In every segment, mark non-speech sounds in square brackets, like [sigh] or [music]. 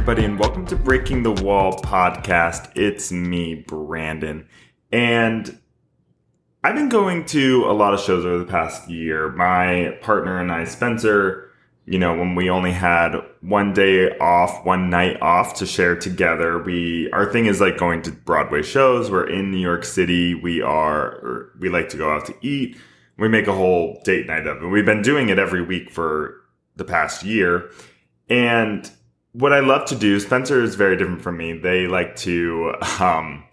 Everybody, and welcome to Breaking the Wall podcast. It's me, Brandon. And I've been going to a lot of shows over the past year. My partner and I, Spencer, you know, when we only had one day off, one night off to share together, we, our thing is like going to Broadway shows. We're in New York City. We are, we like to go out to eat. We make a whole date night of it. We've been doing it every week for the past year. And what I love to do, Spencer is very different from me. They like to, um,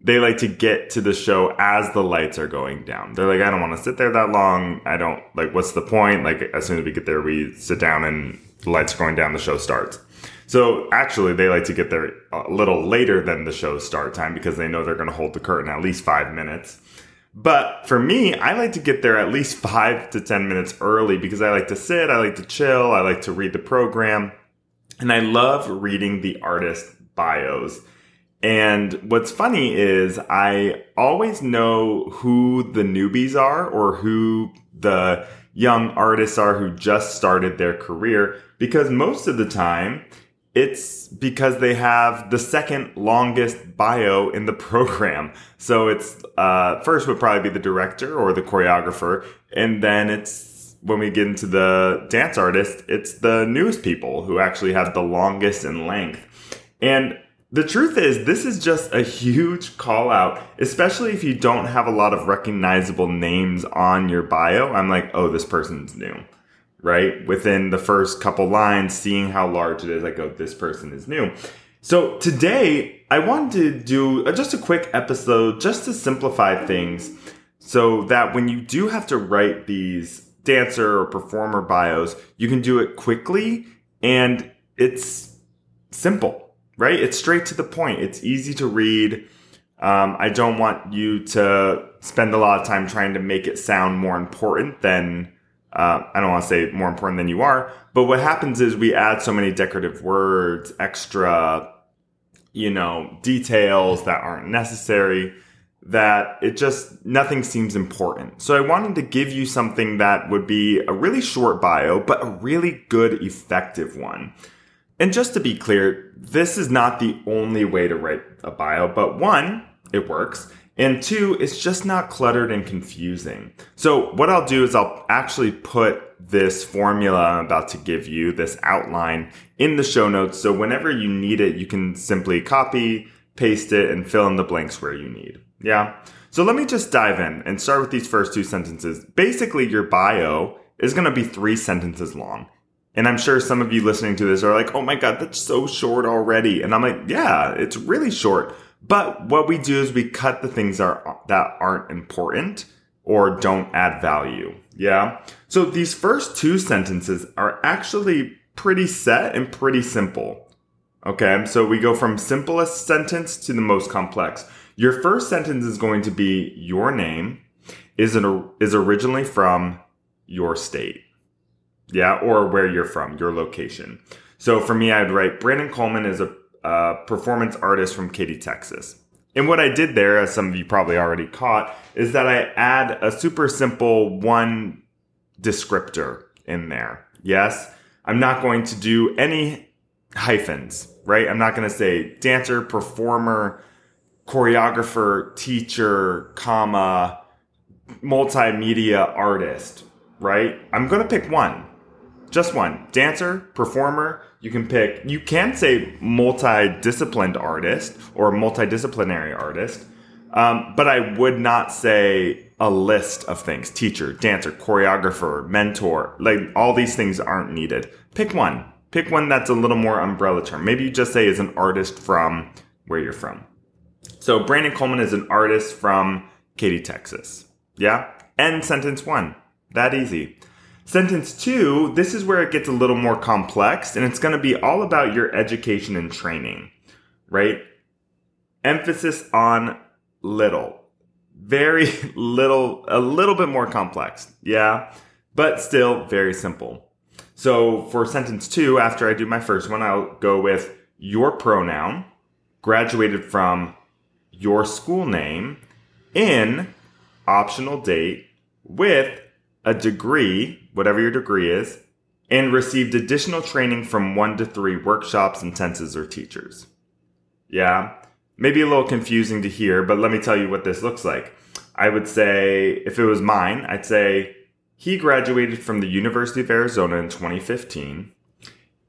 they like to get to the show as the lights are going down. They're like, I don't want to sit there that long. I don't like, what's the point? Like, as soon as we get there, we sit down and the lights are going down, the show starts. So actually, they like to get there a little later than the show start time because they know they're going to hold the curtain at least five minutes. But for me, I like to get there at least five to 10 minutes early because I like to sit, I like to chill, I like to read the program. And I love reading the artist bios. And what's funny is I always know who the newbies are or who the young artists are who just started their career because most of the time it's because they have the second longest bio in the [laughs] program. So it's uh, first would probably be the director or the choreographer, and then it's when we get into the dance artist, it's the newest people who actually have the longest in length. And the truth is, this is just a huge call out, especially if you don't have a lot of recognizable names on your bio. I'm like, oh, this person's new, right? Within the first couple lines, seeing how large it is, I go, oh, this person is new. So today, I wanted to do just a quick episode just to simplify things so that when you do have to write these dancer or performer bios, you can do it quickly and it's simple, right? It's straight to the point. It's easy to read. Um, I don't want you to spend a lot of time trying to make it sound more important than, uh, I don't want to say more important than you are, but what happens is we add so many decorative words, extra, you know, details that aren't necessary that it just nothing seems important. So I wanted to give you something that would be a really short bio, but a really good, effective one. And just to be clear, this is not the only way to write a bio, but one, it works. And two, it's just not cluttered and confusing. So what I'll do is I'll actually put this formula I'm about to give you, this outline in the show notes. So whenever you need it, you can simply copy, paste it, and fill in the blanks where you need. Yeah. So let me just dive in and start with these first two sentences. Basically, your bio is going to be three sentences long. And I'm sure some of you listening to this are like, oh my God, that's so short already. And I'm like, yeah, it's really short. But what we do is we cut the things are, that aren't important or don't add value. Yeah. So these first two sentences are actually pretty set and pretty simple. Okay. So we go from simplest sentence to the most complex. Your first sentence is going to be your name is an, is originally from your state. Yeah, or where you're from, your location. So for me, I'd write Brandon Coleman is a, a performance artist from Katy, Texas. And what I did there, as some of you probably already caught, is that I add a super simple one descriptor in there. Yes, I'm not going to do any hyphens, right? I'm not going to say dancer, performer, choreographer, teacher, comma, multimedia artist, right? I'm going to pick one. Just one. Dancer, performer, you can pick, you can say multidisciplined artist or multidisciplinary artist, um, but I would not say a list of things. Teacher, dancer, choreographer, mentor, like all these things aren't needed. Pick one. Pick one that's a little more umbrella term. Maybe you just say is an artist from where you're from. So Brandon Coleman is an artist from Katy, Texas. Yeah? End sentence one. That easy. Sentence two, this is where it gets a little more complex and it's going to be all about your education and training, right? Emphasis on little. Very [laughs] little, a little bit more complex. Yeah? But still very simple. So for sentence two, after I do my first one, I'll go with your pronoun, graduated from your school name in optional date with a degree, whatever your degree is, and received additional training from one to three workshops, intensives, or teachers. Yeah, maybe a little confusing to hear, but let me tell you what this looks like. I would say, if it was mine, I'd say he graduated from the University of Arizona in 2015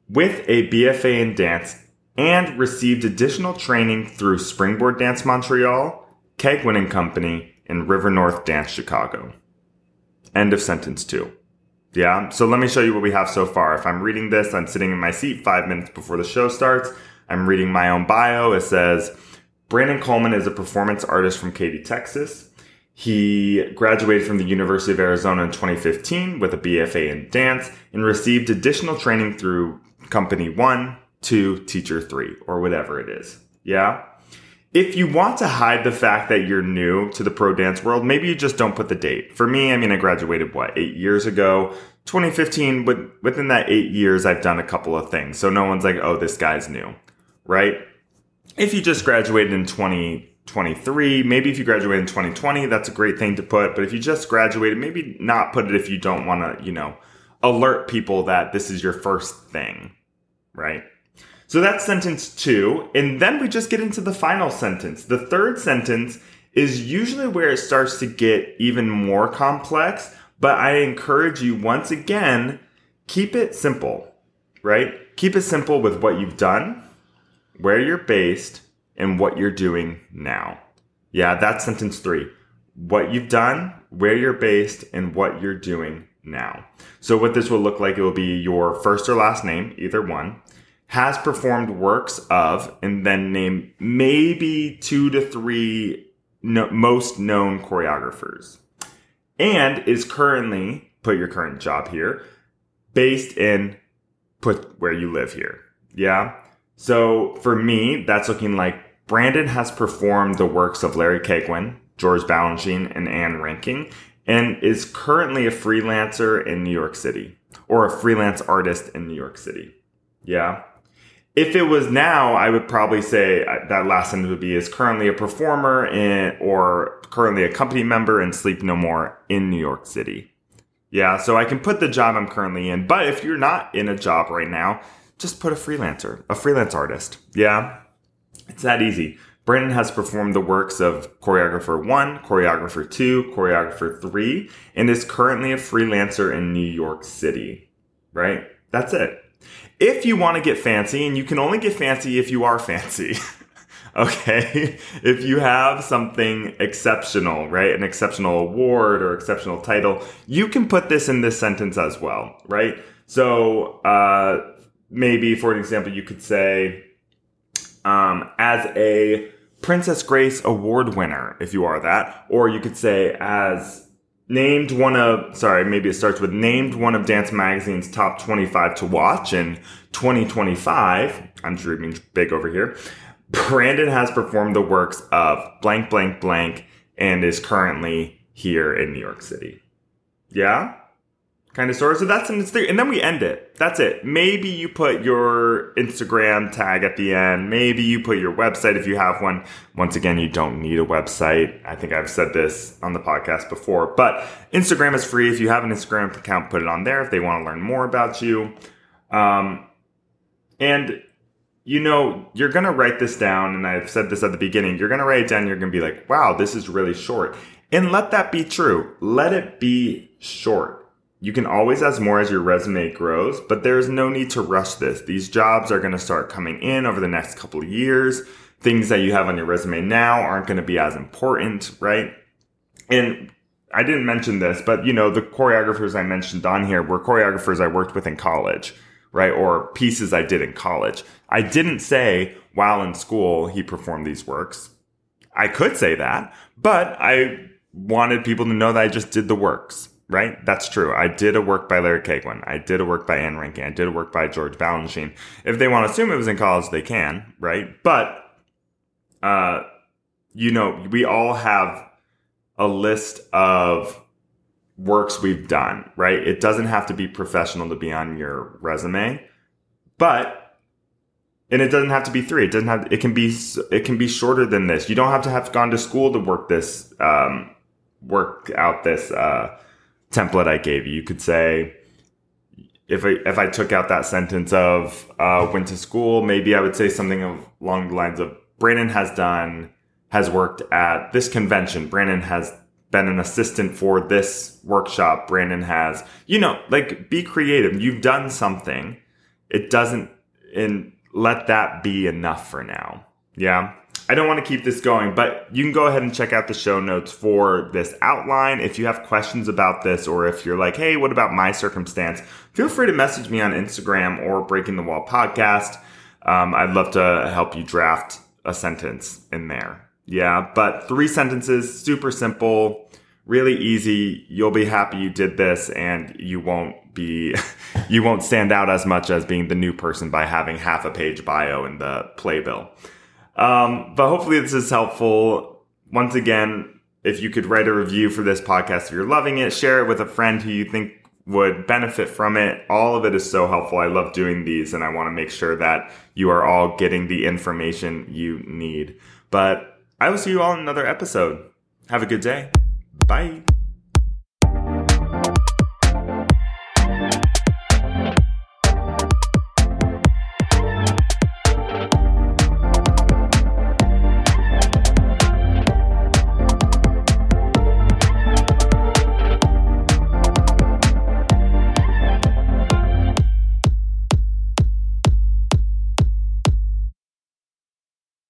with a BFA in dance and received additional training through Springboard Dance Montreal, Keigwin and Company, and River North Dance Chicago. End of sentence two. Yeah, so let me show you what we have so far. If I'm reading this, I'm sitting in my seat five minutes before the show starts. I'm reading my own bio. It says Brandon Coleman is a performance artist from Katy, Texas. He graduated from the University of Arizona in 2015 with a BFA in dance and received additional training through Company 1, 2, Teacher 3, or whatever it is. Yeah? If you want to hide the fact that you're new to the pro dance world, maybe you just don't put the date. For me, I mean, I graduated, what, eight years ago? 2015, but within that eight years, I've done a couple of things. So no one's like, oh, this guy's new, right? If you just graduated in 2023, maybe if you graduated in 2020, that's a great thing to put. But if you just graduated, maybe not put it if you don't want to, you know, alert people that this is your first thing, right? So that's sentence two. And then we just get into the final sentence. The third sentence is usually where it starts to get even more complex, but I encourage you once again, keep it simple, right? Keep it simple with what you've done, where you're based, and what you're doing now. Yeah, that's sentence three. What you've done, where you're based, and what you're doing now. So what this will look like, it will be your first or last name, either one, has performed works of, and then name maybe two to three no, most known choreographers. And is currently, put your current job here, based in, put where you live here. Yeah. So for me, that's looking like Brandon has performed the works of Larry Keigwin, George Balanchine, and Anne Reinking, and is currently a freelancer in New York City or a freelance artist in New York City. Yeah. If it was now, I would probably say uh, that last sentence would be is currently a performer in, or currently a company member in Sleep No More in New York City. Yeah, so I can put the job I'm currently in, but if you're not in a job right now, just put a freelancer, a freelance artist. Yeah, it's that easy. Brandon has performed the works of choreographer one, choreographer two, choreographer three, and is currently a freelancer in New York City. Right? That's it. If you want to get fancy, and you can only get fancy if you are fancy. [laughs] okay? If you have something exceptional, right? An exceptional award or exceptional title, you can put this in this sentence as well, right? So, uh, maybe for an example, you could say, um, as a Princess Grace Award winner, if you are that, or you could say as named one of, sorry, maybe it starts with named one of Dance Magazine's top 25 to watch in 2025. I'm dreaming big over here. Brandon has performed the works of blank, blank, blank, and is currently here in New York City. Yeah? Kind of sort. So that's an Instagram, and then we end it. That's it. Maybe you put your Instagram tag at the end. Maybe you put your website if you have one. Once again, you don't need a website. I think I've said this on the podcast before, but Instagram is free. If you have an Instagram account, put it on there if they want to learn more about you. Um, and you know, you're going to write this down, and I've said this at the beginning. You're going to write it down. You're going to be like, wow, this is really short. And let that be true. Let it be short you can always ask more as your resume grows, but there's no need to rush this. These jobs are going to start coming in over the next couple of years. Things that you have on your resume now aren't going to be as important, right? And I didn't mention this, but you know, the choreographers I mentioned on here were choreographers I worked with in college, right? Or pieces I did in college. I didn't say while in school he performed these works. I could say that, but I wanted people to know that I just did the works right? That's true. I did a work by Larry Keigwin. I did a work by Anne Reinking. I did a work by George Balanchine. If they want to assume it was in college, they can, right? But, uh, you know, we all have a list of works we've done, right? It doesn't have to be professional to be on your resume, but and it doesn't have to be three. It doesn't have. It can be. It can be shorter than this. You don't have to have gone to school to work this. Um, work out this uh, template I gave you. You could say, if I if I took out that sentence of uh, went to school, maybe I would say something along the lines of Brandon has done has worked at this convention. Brandon has been an assistant for this workshop. Brandon has, you know, like be creative. You've done something. It doesn't, and let that be enough for now. Yeah. I don't want to keep this going, but you can go ahead and check out the show notes for this outline. If you have questions about this, or if you're like, hey, what about my circumstance? Feel free to message me on Instagram or Breaking the Wall podcast. Um, I'd love to help you draft a sentence in there. Yeah, but three sentences, super simple, really easy. You'll be happy you did this and you won't be, [laughs] you won't stand out as much as being the new person by having half a page bio in the playbill. Um, but hopefully this is helpful. Once again, if you could write a review for this podcast, if you're loving it, share it with a friend who you think would benefit from it. All of it is so helpful. I love doing these and I want to make sure that you are all getting the information you need. But I will see you all in another episode. Have a good day. Bye.